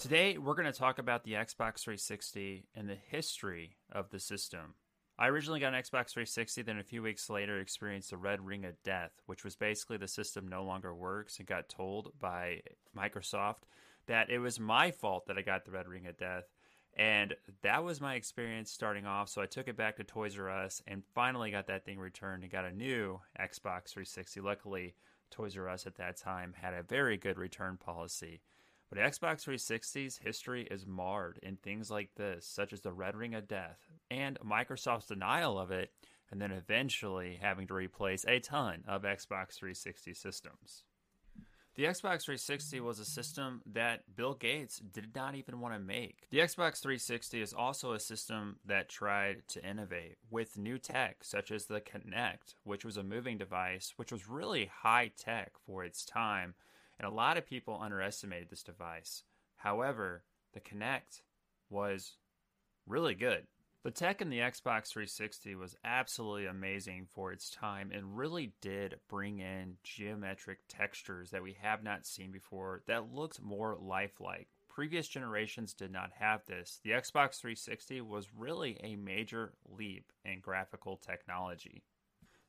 Today, we're going to talk about the Xbox 360 and the history of the system. I originally got an Xbox 360, then a few weeks later experienced the Red Ring of Death, which was basically the system no longer works and got told by Microsoft that it was my fault that I got the Red Ring of Death. And that was my experience starting off. So I took it back to Toys R Us and finally got that thing returned and got a new Xbox 360. Luckily, Toys R Us at that time had a very good return policy. But Xbox 360's history is marred in things like this, such as the Red Ring of Death and Microsoft's denial of it, and then eventually having to replace a ton of Xbox 360 systems. The Xbox 360 was a system that Bill Gates did not even want to make. The Xbox 360 is also a system that tried to innovate with new tech, such as the Kinect, which was a moving device, which was really high tech for its time and a lot of people underestimated this device. However, the Kinect was really good. The tech in the Xbox 360 was absolutely amazing for its time and really did bring in geometric textures that we have not seen before that looked more lifelike. Previous generations did not have this. The Xbox 360 was really a major leap in graphical technology.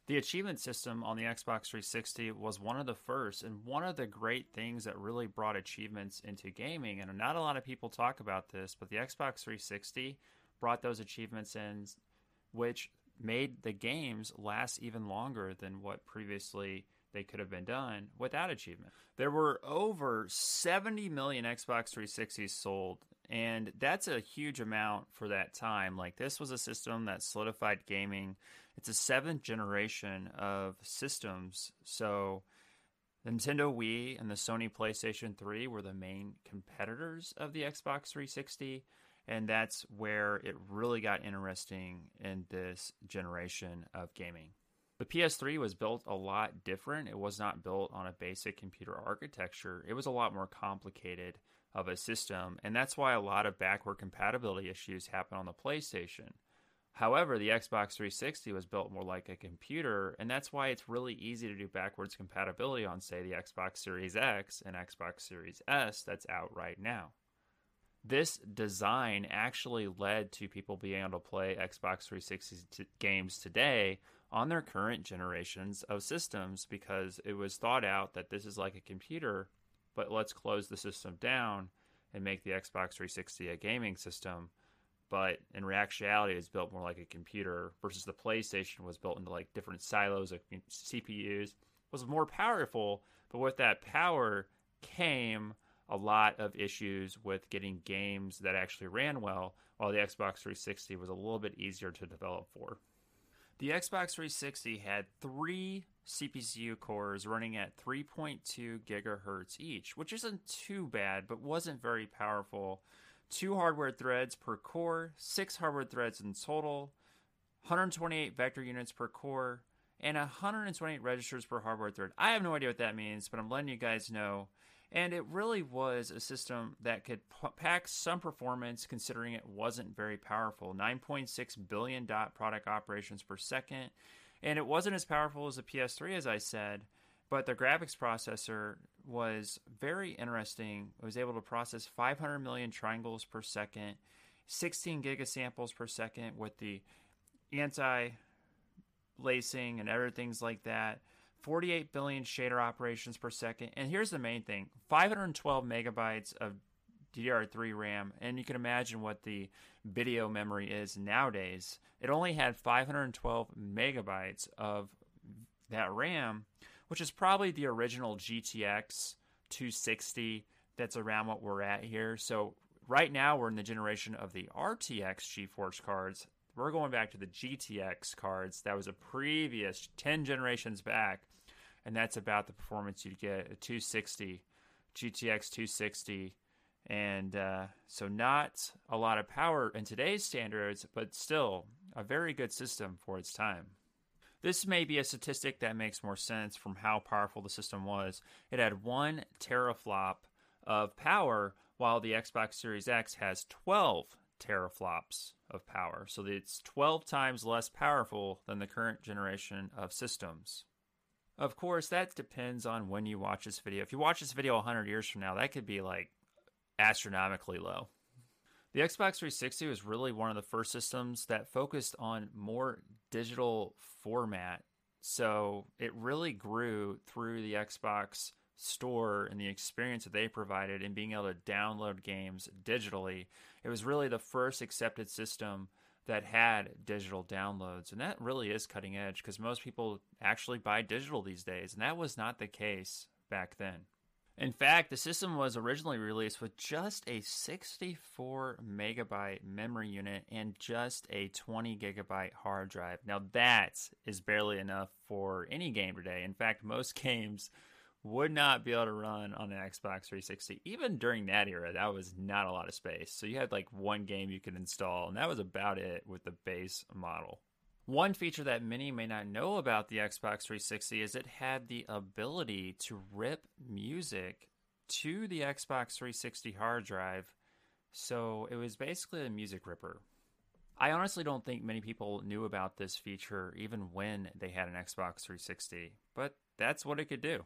The achievement system on the Xbox 360 was one of the first and one of the great things that really brought achievements into gaming. And not a lot of people talk about this, but the Xbox 360 brought those achievements in, which made the games last even longer than what previously they could have been done without achievement. There were over 70 million Xbox 360s sold, and that's a huge amount for that time. Like, this was a system that solidified gaming. It's a seventh generation of systems. So, the Nintendo Wii and the Sony PlayStation 3 were the main competitors of the Xbox 360 and that's where it really got interesting in this generation of gaming. The PS3 was built a lot different. It was not built on a basic computer architecture. It was a lot more complicated of a system, and that's why a lot of backward compatibility issues happen on the PlayStation. However, the Xbox 360 was built more like a computer, and that's why it's really easy to do backwards compatibility on, say, the Xbox Series X and Xbox Series S that's out right now. This design actually led to people being able to play Xbox 360 t- games today on their current generations of systems because it was thought out that this is like a computer, but let's close the system down and make the Xbox 360 a gaming system. But in reality, it's built more like a computer versus the PlayStation was built into like different silos of CPUs. was more powerful, but with that power came a lot of issues with getting games that actually ran well, while the Xbox 360 was a little bit easier to develop for. The Xbox 360 had three CPU cores running at 3.2 gigahertz each, which isn't too bad, but wasn't very powerful. Two hardware threads per core, six hardware threads in total, 128 vector units per core, and 128 registers per hardware thread. I have no idea what that means, but I'm letting you guys know and it really was a system that could p- pack some performance considering it wasn't very powerful 9.6 billion dot product operations per second. And it wasn't as powerful as the PS3, as I said, but the graphics processor was very interesting. It was able to process 500 million triangles per second, 16 gigasamples per second with the anti lacing and other things like that. 48 billion shader operations per second. And here's the main thing 512 megabytes of DDR3 RAM. And you can imagine what the video memory is nowadays. It only had 512 megabytes of that RAM, which is probably the original GTX 260 that's around what we're at here. So right now we're in the generation of the RTX GeForce cards we're going back to the GTX cards. That was a previous 10 generations back. And that's about the performance you'd get a 260, GTX 260. And uh, so, not a lot of power in today's standards, but still a very good system for its time. This may be a statistic that makes more sense from how powerful the system was. It had one teraflop of power, while the Xbox Series X has 12 teraflops of power. So it's 12 times less powerful than the current generation of systems. Of course, that depends on when you watch this video. If you watch this video 100 years from now, that could be like astronomically low. The Xbox 360 was really one of the first systems that focused on more digital format. So it really grew through the Xbox store and the experience that they provided in being able to download games digitally. It was really the first accepted system that had digital downloads. And that really is cutting edge because most people actually buy digital these days. And that was not the case back then. In fact, the system was originally released with just a 64 megabyte memory unit and just a 20 gigabyte hard drive. Now, that is barely enough for any game today. In fact, most games would not be able to run on an Xbox 360. Even during that era, that was not a lot of space. So you had like one game you could install, and that was about it with the base model. One feature that many may not know about the Xbox 360 is it had the ability to rip music to the Xbox 360 hard drive. So it was basically a music ripper. I honestly don't think many people knew about this feature even when they had an Xbox 360, but that's what it could do.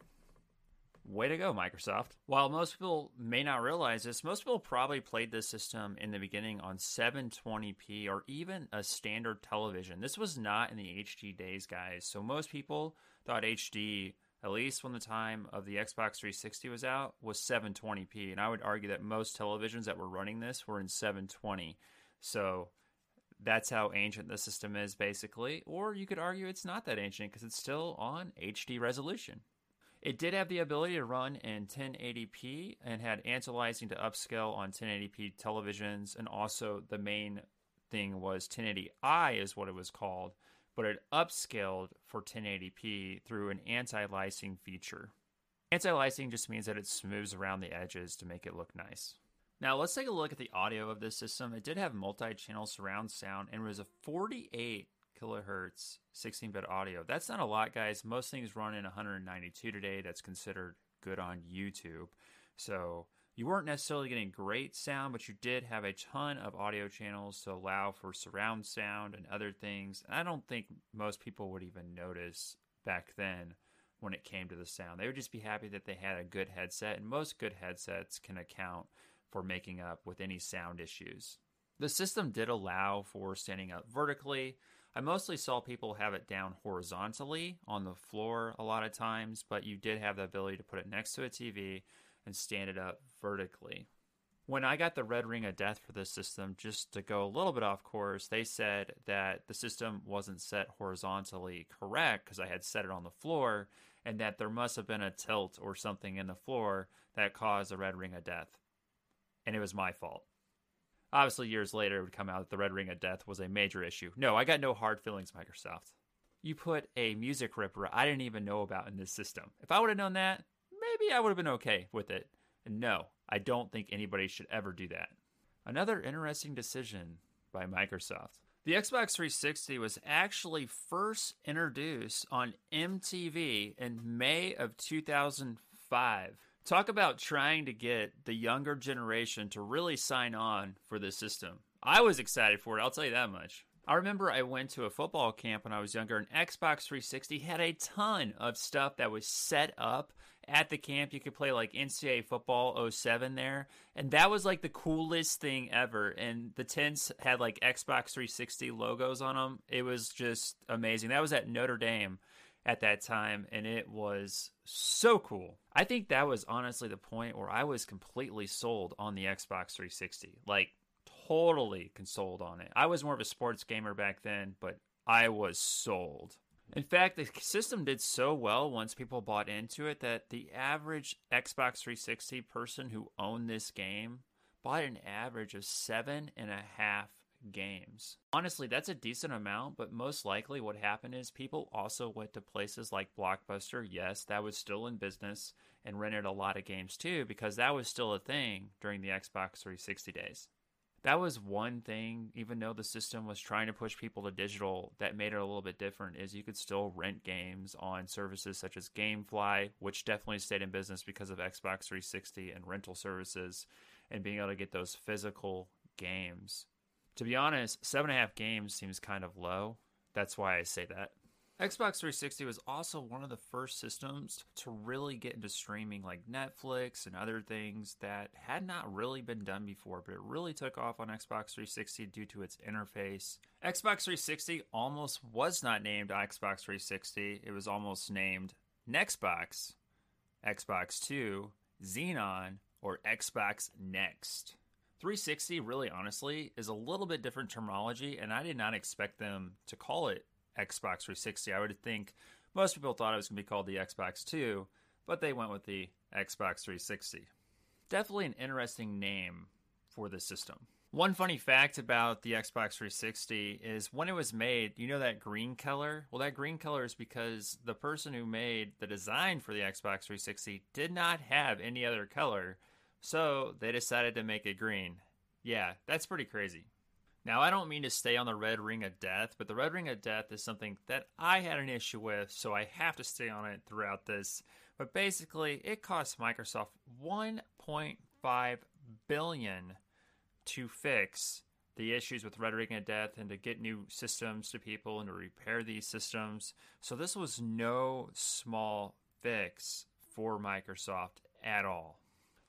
Way to go, Microsoft. While most people may not realize this, most people probably played this system in the beginning on 720p or even a standard television. This was not in the HD days, guys. So most people thought HD, at least when the time of the Xbox 360 was out, was 720p. And I would argue that most televisions that were running this were in 720. So that's how ancient the system is, basically. Or you could argue it's not that ancient because it's still on HD resolution. It did have the ability to run in 1080p and had anti-aliasing to upscale on 1080p televisions, and also the main thing was 1080i is what it was called, but it upscaled for 1080p through an anti-aliasing feature. Anti-aliasing just means that it smooths around the edges to make it look nice. Now let's take a look at the audio of this system. It did have multi-channel surround sound and was a 48 kilohertz 16 bit audio. That's not a lot, guys. Most things run in 192 today. That's considered good on YouTube. So you weren't necessarily getting great sound, but you did have a ton of audio channels to allow for surround sound and other things. And I don't think most people would even notice back then when it came to the sound. They would just be happy that they had a good headset, and most good headsets can account for making up with any sound issues. The system did allow for standing up vertically, I mostly saw people have it down horizontally on the floor a lot of times, but you did have the ability to put it next to a TV and stand it up vertically. When I got the red ring of death for this system, just to go a little bit off course, they said that the system wasn't set horizontally correct because I had set it on the floor, and that there must have been a tilt or something in the floor that caused the red ring of death. And it was my fault. Obviously, years later, it would come out that the Red Ring of Death was a major issue. No, I got no hard feelings, Microsoft. You put a music ripper I didn't even know about in this system. If I would have known that, maybe I would have been okay with it. And no, I don't think anybody should ever do that. Another interesting decision by Microsoft. The Xbox 360 was actually first introduced on MTV in May of 2005. Talk about trying to get the younger generation to really sign on for this system. I was excited for it, I'll tell you that much. I remember I went to a football camp when I was younger, and Xbox 360 had a ton of stuff that was set up at the camp. You could play like NCAA football 07 there, and that was like the coolest thing ever. And the tents had like Xbox 360 logos on them. It was just amazing. That was at Notre Dame at that time, and it was so cool. I think that was honestly the point where I was completely sold on the Xbox 360. Like, totally consoled on it. I was more of a sports gamer back then, but I was sold. In fact, the system did so well once people bought into it that the average Xbox 360 person who owned this game bought an average of seven and a half games. Honestly, that's a decent amount, but most likely what happened is people also went to places like Blockbuster. Yes, that was still in business and rented a lot of games too because that was still a thing during the Xbox 360 days. That was one thing, even though the system was trying to push people to digital, that made it a little bit different is you could still rent games on services such as Gamefly, which definitely stayed in business because of Xbox 360 and rental services and being able to get those physical games to be honest, seven and a half games seems kind of low. That's why I say that. Xbox 360 was also one of the first systems to really get into streaming like Netflix and other things that had not really been done before, but it really took off on Xbox 360 due to its interface. Xbox 360 almost was not named Xbox 360, it was almost named Nextbox, Xbox 2, Xenon, or Xbox Next. 360 really honestly is a little bit different terminology and I did not expect them to call it Xbox 360. I would think most people thought it was going to be called the Xbox 2, but they went with the Xbox 360. Definitely an interesting name for the system. One funny fact about the Xbox 360 is when it was made, you know that green color? Well, that green color is because the person who made the design for the Xbox 360 did not have any other color, so they decided to make it green. Yeah, that's pretty crazy. Now, I don't mean to stay on the red ring of death, but the red ring of death is something that I had an issue with, so I have to stay on it throughout this. But basically, it cost Microsoft 1.5 billion to fix the issues with red ring of death and to get new systems to people and to repair these systems. So this was no small fix for Microsoft at all.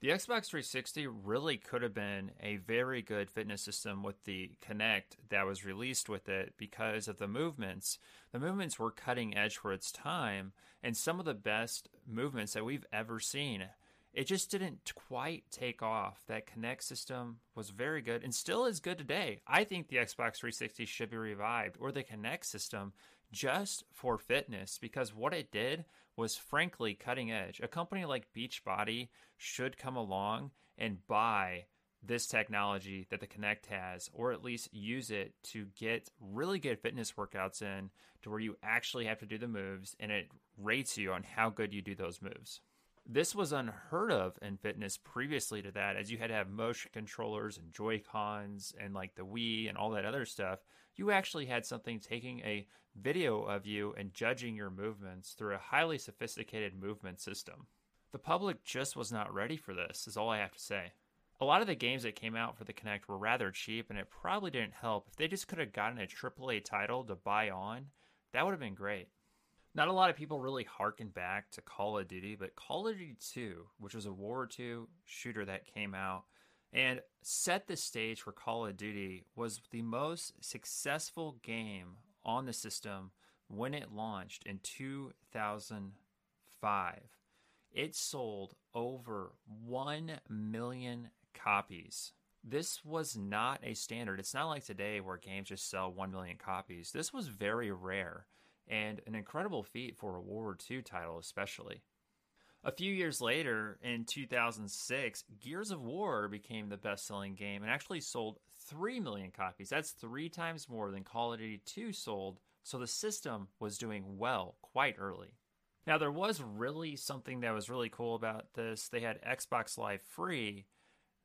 The Xbox 360 really could have been a very good fitness system with the Kinect that was released with it because of the movements. The movements were cutting edge for its time and some of the best movements that we've ever seen. It just didn't quite take off. That Kinect system was very good and still is good today. I think the Xbox 360 should be revived or the Kinect system just for fitness because what it did was frankly cutting edge. A company like Beachbody should come along and buy this technology that the Kinect has, or at least use it to get really good fitness workouts in to where you actually have to do the moves and it rates you on how good you do those moves. This was unheard of in fitness previously to that, as you had to have motion controllers and Joy Cons and like the Wii and all that other stuff. You actually had something taking a video of you and judging your movements through a highly sophisticated movement system. The public just was not ready for this, is all I have to say. A lot of the games that came out for the Kinect were rather cheap, and it probably didn't help. If they just could have gotten a AAA title to buy on, that would have been great. Not a lot of people really harken back to Call of Duty, but Call of Duty 2, which was a War II shooter that came out and set the stage for Call of Duty, was the most successful game on the system when it launched in 2005. It sold over 1 million copies. This was not a standard. It's not like today where games just sell 1 million copies. This was very rare and an incredible feat for a World War II title, especially. A few years later, in 2006, Gears of War became the best selling game and actually sold 3 million copies. That's three times more than Call of Duty 2 sold, so the system was doing well quite early. Now, there was really something that was really cool about this. They had Xbox Live free,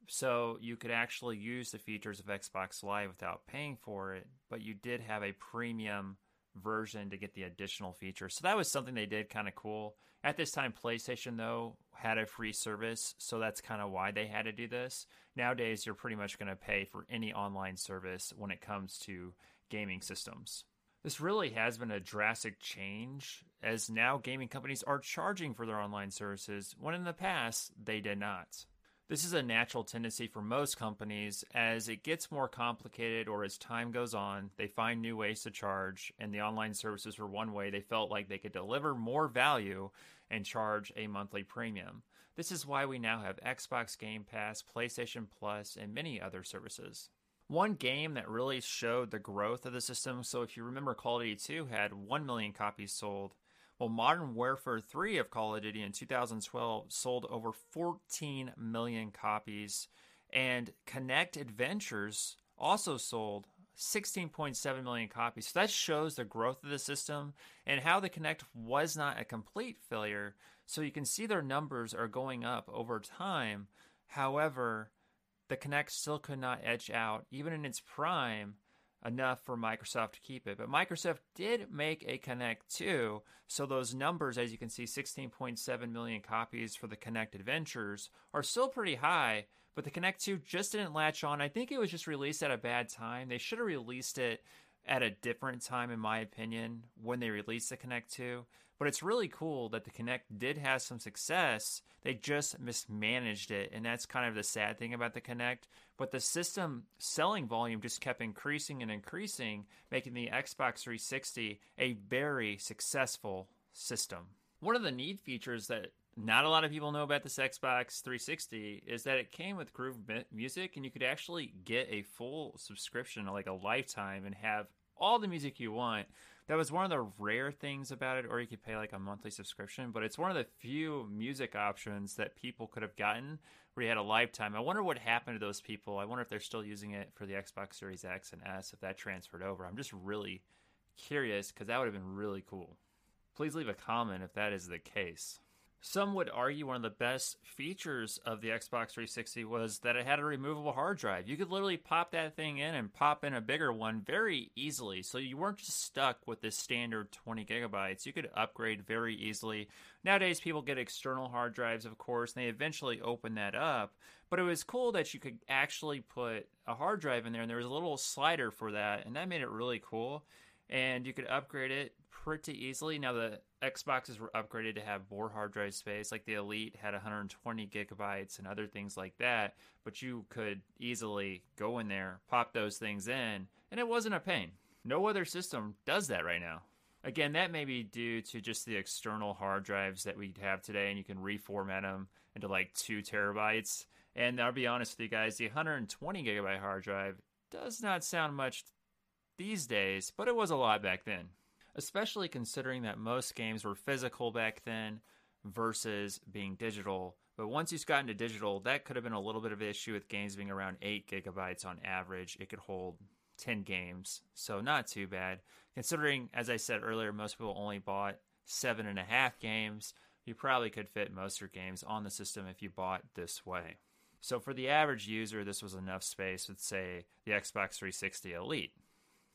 so you could actually use the features of Xbox Live without paying for it, but you did have a premium version to get the additional features. So that was something they did kind of cool. At this time, PlayStation, though, had a free service, so that's kind of why they had to do this. Nowadays, you're pretty much going to pay for any online service when it comes to gaming systems. This really has been a drastic change, as now gaming companies are charging for their online services, when in the past they did not. This is a natural tendency for most companies as it gets more complicated or as time goes on, they find new ways to charge, and the online services were one way they felt like they could deliver more value and charge a monthly premium. This is why we now have Xbox Game Pass, PlayStation Plus, and many other services. One game that really showed the growth of the system, so if you remember, Call of Duty 2 had 1 million copies sold well, Modern Warfare 3 of Call of Duty in 2012 sold over 14 million copies, and Kinect Adventures also sold 16.7 million copies. So that shows the growth of the system and how the Kinect was not a complete failure. So you can see their numbers are going up over time. However, the Kinect still could not edge out, even in its prime, enough for Microsoft to keep it. But Microsoft did make a Kinect 2, so those numbers, as you can see, 16.7 million copies for the Kinect Adventures, are still pretty high. But the Kinect 2 just didn't latch on. I think it was just released at a bad time. They should have released it at a different time, in my opinion, when they released the Kinect 2. But it's really cool that the Kinect did have some success. They just mismanaged it. And that's kind of the sad thing about the Kinect. But the system selling volume just kept increasing and increasing, making the Xbox 360 a very successful system. One of the neat features that not a lot of people know about this Xbox 360 is that it came with Groove Music, and you could actually get a full subscription, like a lifetime, and have all the music you want. That was one of the rare things about it, or you could pay like a monthly subscription, but it's one of the few music options that people could have gotten where you had a lifetime. I wonder what happened to those people. I wonder if they're still using it for the Xbox Series X and S, if that transferred over. I'm just really curious because that would have been really cool. Please leave a comment if that is the case. Some would argue one of the best features of the Xbox 360 was that it had a removable hard drive. You could literally pop that thing in and pop in a bigger one very easily. So you weren't just stuck with this standard 20 gigabytes. You could upgrade very easily. Nowadays, people get external hard drives, of course, and they eventually open that up. But it was cool that you could actually put a hard drive in there, and there was a little slider for that, and that made it really cool. And you could upgrade it pretty easily. Now the Xboxes were upgraded to have more hard drive space, like the Elite had 120 gigabytes and other things like that. But you could easily go in there, pop those things in, and it wasn't a pain. No other system does that right now. Again, that may be due to just the external hard drives that we have today, and you can reformat them into like two terabytes. And I'll be honest with you guys, the 120 gigabyte hard drive does not sound much these days, but it was a lot back then especially considering that most games were physical back then versus being digital. But once you got into digital, that could have been a little bit of an issue with games being around 8 gigabytes on average. It could hold 10 games, so not too bad. Considering, as I said earlier, most people only bought seven and a half games, you probably could fit most of your games on the system if you bought this way. So for the average user, this was enough space with, say, the Xbox 360 Elite.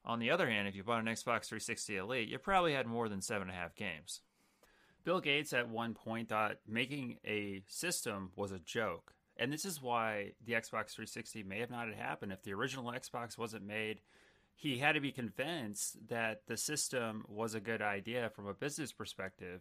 On the other hand, if you bought an Xbox 360 Elite, you probably had more than seven and a half games. Bill Gates at one point thought making a system was a joke. And this is why the Xbox 360 may have not happened. If the original Xbox wasn't made, he had to be convinced that the system was a good idea from a business perspective.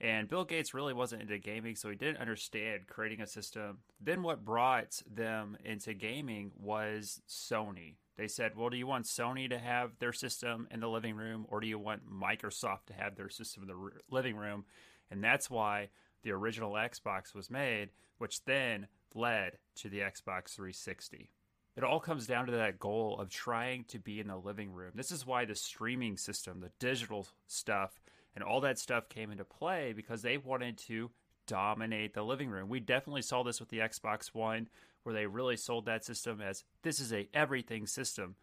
And Bill Gates really wasn't into gaming, so he didn't understand creating a system. Then what brought them into gaming was Sony. They said, well, do you want Sony to have their system in the living room or do you want Microsoft to have their system in the living room? And that's why the original Xbox was made, which then led to the Xbox 360. It all comes down to that goal of trying to be in the living room. This is why the streaming system, the digital stuff, and all that stuff came into play because they wanted to dominate the living room. We definitely saw this with the Xbox One where they really sold that system as this is a everything system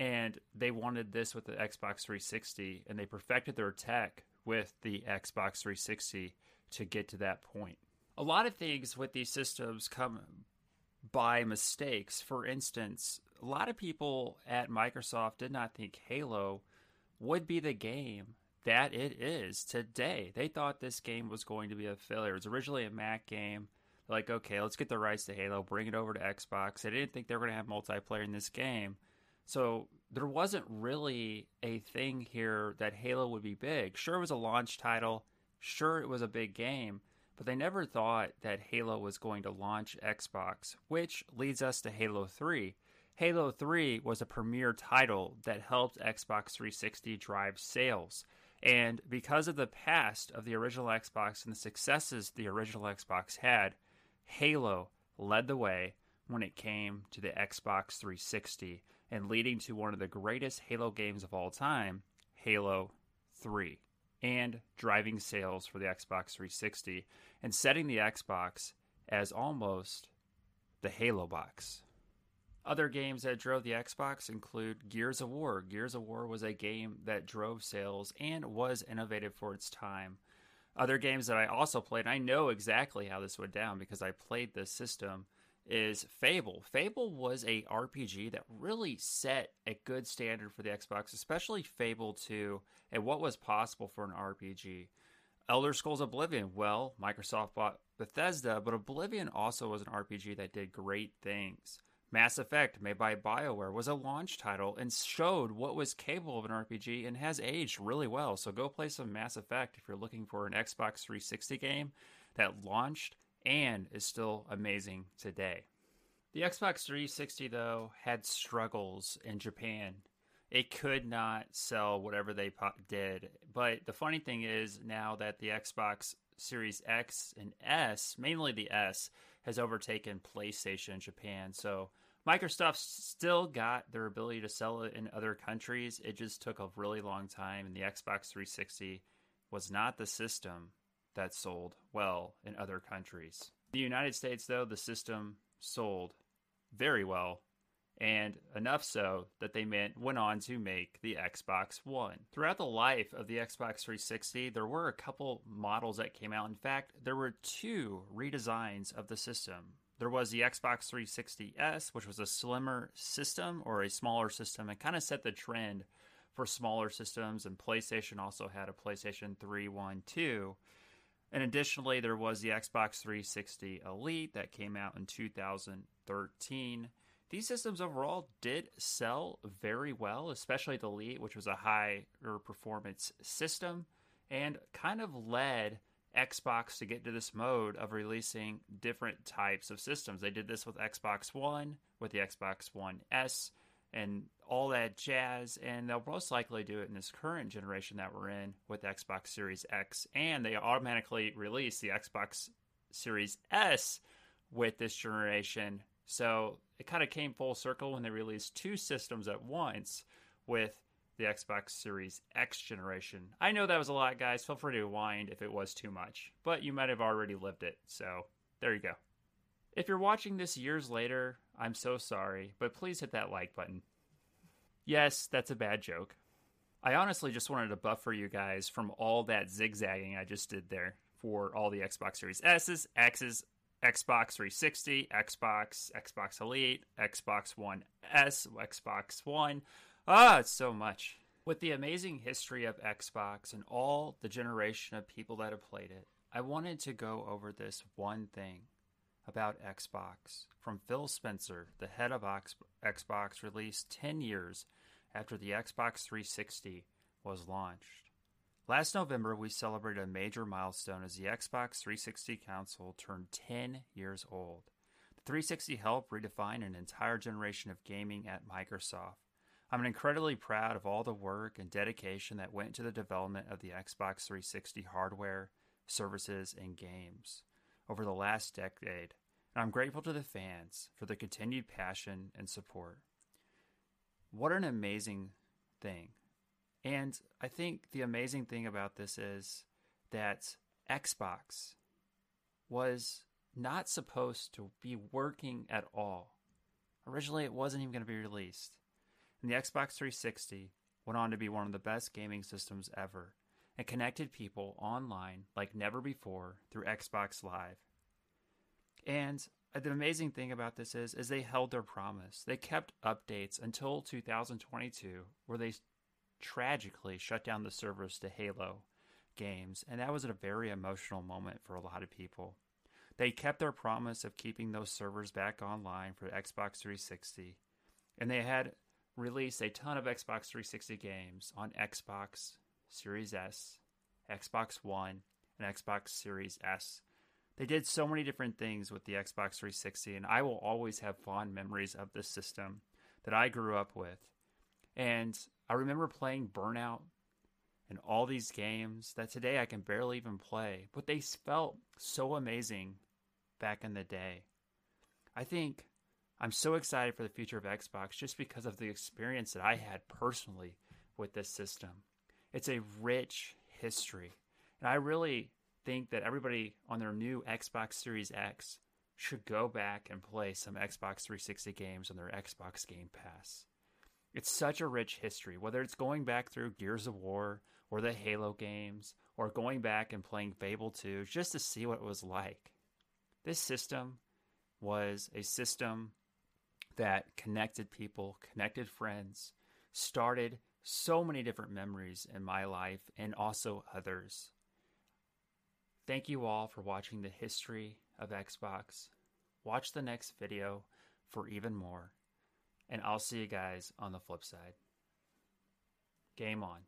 and they wanted this with the Xbox 360 and they perfected their tech with the Xbox 360 to get to that point. A lot of things with these systems come by mistakes. For instance, a lot of people at Microsoft did not think Halo would be the game that it is today. They thought this game was going to be a failure. It was originally a Mac game like, okay, let's get the rights to Halo, bring it over to Xbox. They didn't think they were going to have multiplayer in this game. So there wasn't really a thing here that Halo would be big. Sure, it was a launch title. Sure, it was a big game. But they never thought that Halo was going to launch Xbox, which leads us to Halo 3. Halo 3 was a premier title that helped Xbox 360 drive sales. And because of the past of the original Xbox and the successes the original Xbox had, Halo led the way when it came to the Xbox 360 and leading to one of the greatest Halo games of all time, Halo 3, and driving sales for the Xbox 360 and setting the Xbox as almost the Halo box. Other games that drove the Xbox include Gears of War. Gears of War was a game that drove sales and was innovative for its time. Other games that I also played, I know exactly how this went down because I played this system, is Fable. Fable was a RPG that really set a good standard for the Xbox, especially Fable 2 and what was possible for an RPG. Elder Scrolls Oblivion, well, Microsoft bought Bethesda, but Oblivion also was an RPG that did great things. Mass Effect, made by BioWare, was a launch title and showed what was capable of an RPG and has aged really well. So go play some Mass Effect if you're looking for an Xbox 360 game that launched and is still amazing today. The Xbox 360, though, had struggles in Japan. It could not sell whatever they did. But the funny thing is, now that the Xbox Series X and S, mainly the S, has overtaken PlayStation in Japan. So Microsoft still got their ability to sell it in other countries. It just took a really long time, and the Xbox 360 was not the system that sold well in other countries. The United States, though, the system sold very well and enough so that they went on to make the Xbox One. Throughout the life of the Xbox 360, there were a couple models that came out. In fact, there were two redesigns of the system. There was the Xbox 360S, which was a slimmer system or a smaller system, and kind of set the trend for smaller systems. And PlayStation also had a PlayStation 3 1 2. And additionally, there was the Xbox 360 Elite that came out in 2013 these systems overall did sell very well, especially the Elite, which was a higher performance system, and kind of led Xbox to get to this mode of releasing different types of systems. They did this with Xbox One, with the Xbox One S, and all that jazz. And they'll most likely do it in this current generation that we're in with Xbox Series X. And they automatically release the Xbox Series S with this generation. So it kind of came full circle when they released two systems at once with the Xbox Series X generation. I know that was a lot, guys. Feel free to rewind if it was too much, but you might have already lived it. So there you go. If you're watching this years later, I'm so sorry, but please hit that like button. Yes, that's a bad joke. I honestly just wanted to buffer you guys from all that zigzagging I just did there for all the Xbox Series S's, X's, Xbox 360, Xbox, Xbox Elite, Xbox One S, Xbox One. Ah, it's so much. With the amazing history of Xbox and all the generation of people that have played it, I wanted to go over this one thing about Xbox from Phil Spencer, the head of Xbox, released 10 years after the Xbox 360 was launched. Last November, we celebrated a major milestone as the Xbox 360 console turned 10 years old. The 360 helped redefine an entire generation of gaming at Microsoft. I'm incredibly proud of all the work and dedication that went into the development of the Xbox 360 hardware, services, and games over the last decade, and I'm grateful to the fans for their continued passion and support. What an amazing thing and I think the amazing thing about this is that Xbox was not supposed to be working at all. Originally, it wasn't even going to be released. And the Xbox 360 went on to be one of the best gaming systems ever and connected people online like never before through Xbox Live. And the amazing thing about this is is they held their promise. They kept updates until 2022 where they tragically shut down the servers to Halo games, and that was a very emotional moment for a lot of people. They kept their promise of keeping those servers back online for Xbox 360, and they had released a ton of Xbox 360 games on Xbox Series S, Xbox One, and Xbox Series S. They did so many different things with the Xbox 360, and I will always have fond memories of this system that I grew up with. And I remember playing Burnout and all these games that today I can barely even play, but they felt so amazing back in the day. I think I'm so excited for the future of Xbox just because of the experience that I had personally with this system. It's a rich history. And I really think that everybody on their new Xbox Series X should go back and play some Xbox 360 games on their Xbox Game Pass. It's such a rich history, whether it's going back through Gears of War or the Halo games or going back and playing Fable 2 just to see what it was like. This system was a system that connected people, connected friends, started so many different memories in my life and also others. Thank you all for watching the history of Xbox. Watch the next video for even more. And I'll see you guys on the flip side. Game on.